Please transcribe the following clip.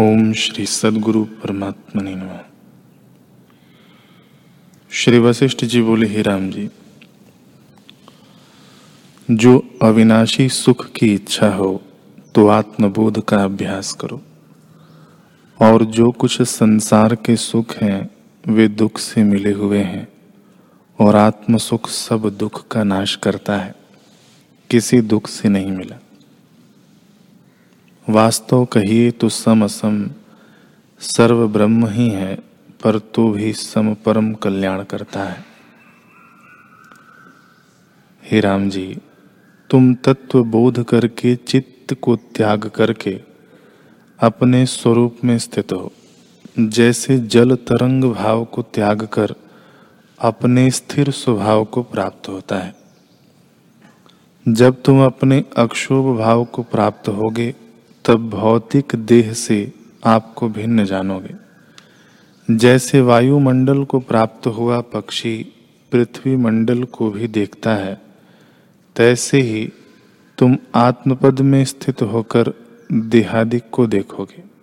ओम श्री सदगुरु परमात्मा नमः। श्री वशिष्ठ जी बोले, ही राम जी, जो अविनाशी सुख की इच्छा हो तो आत्मबोध का अभ्यास करो। और जो कुछ संसार के सुख हैं, वे दुख से मिले हुए हैं, और आत्म सुख सब दुख का नाश करता है। किसी दुख से नहीं मिला। वास्तव कहिए तो सम असम। सर्व ब्रह्म ही है, पर तो भी सम परम कल्याण करता है। हे राम जी, तुम तत्व बोध करके, चित्त को त्याग करके, अपने स्वरूप में स्थित हो। जैसे जल तरंग भाव को त्याग कर, अपने स्थिर स्वभाव को प्राप्त होता है। जब तुम अपने अक्षोभ भाव को प्राप्त होगे तब भौतिक देह से आपको भिन्न जानोगे। जैसे वायुमंडल को प्राप्त हुआ पक्षी पृथ्वी मंडल को भी देखता है, तैसे ही तुम आत्मपद में स्थित होकर देहादिक को देखोगे।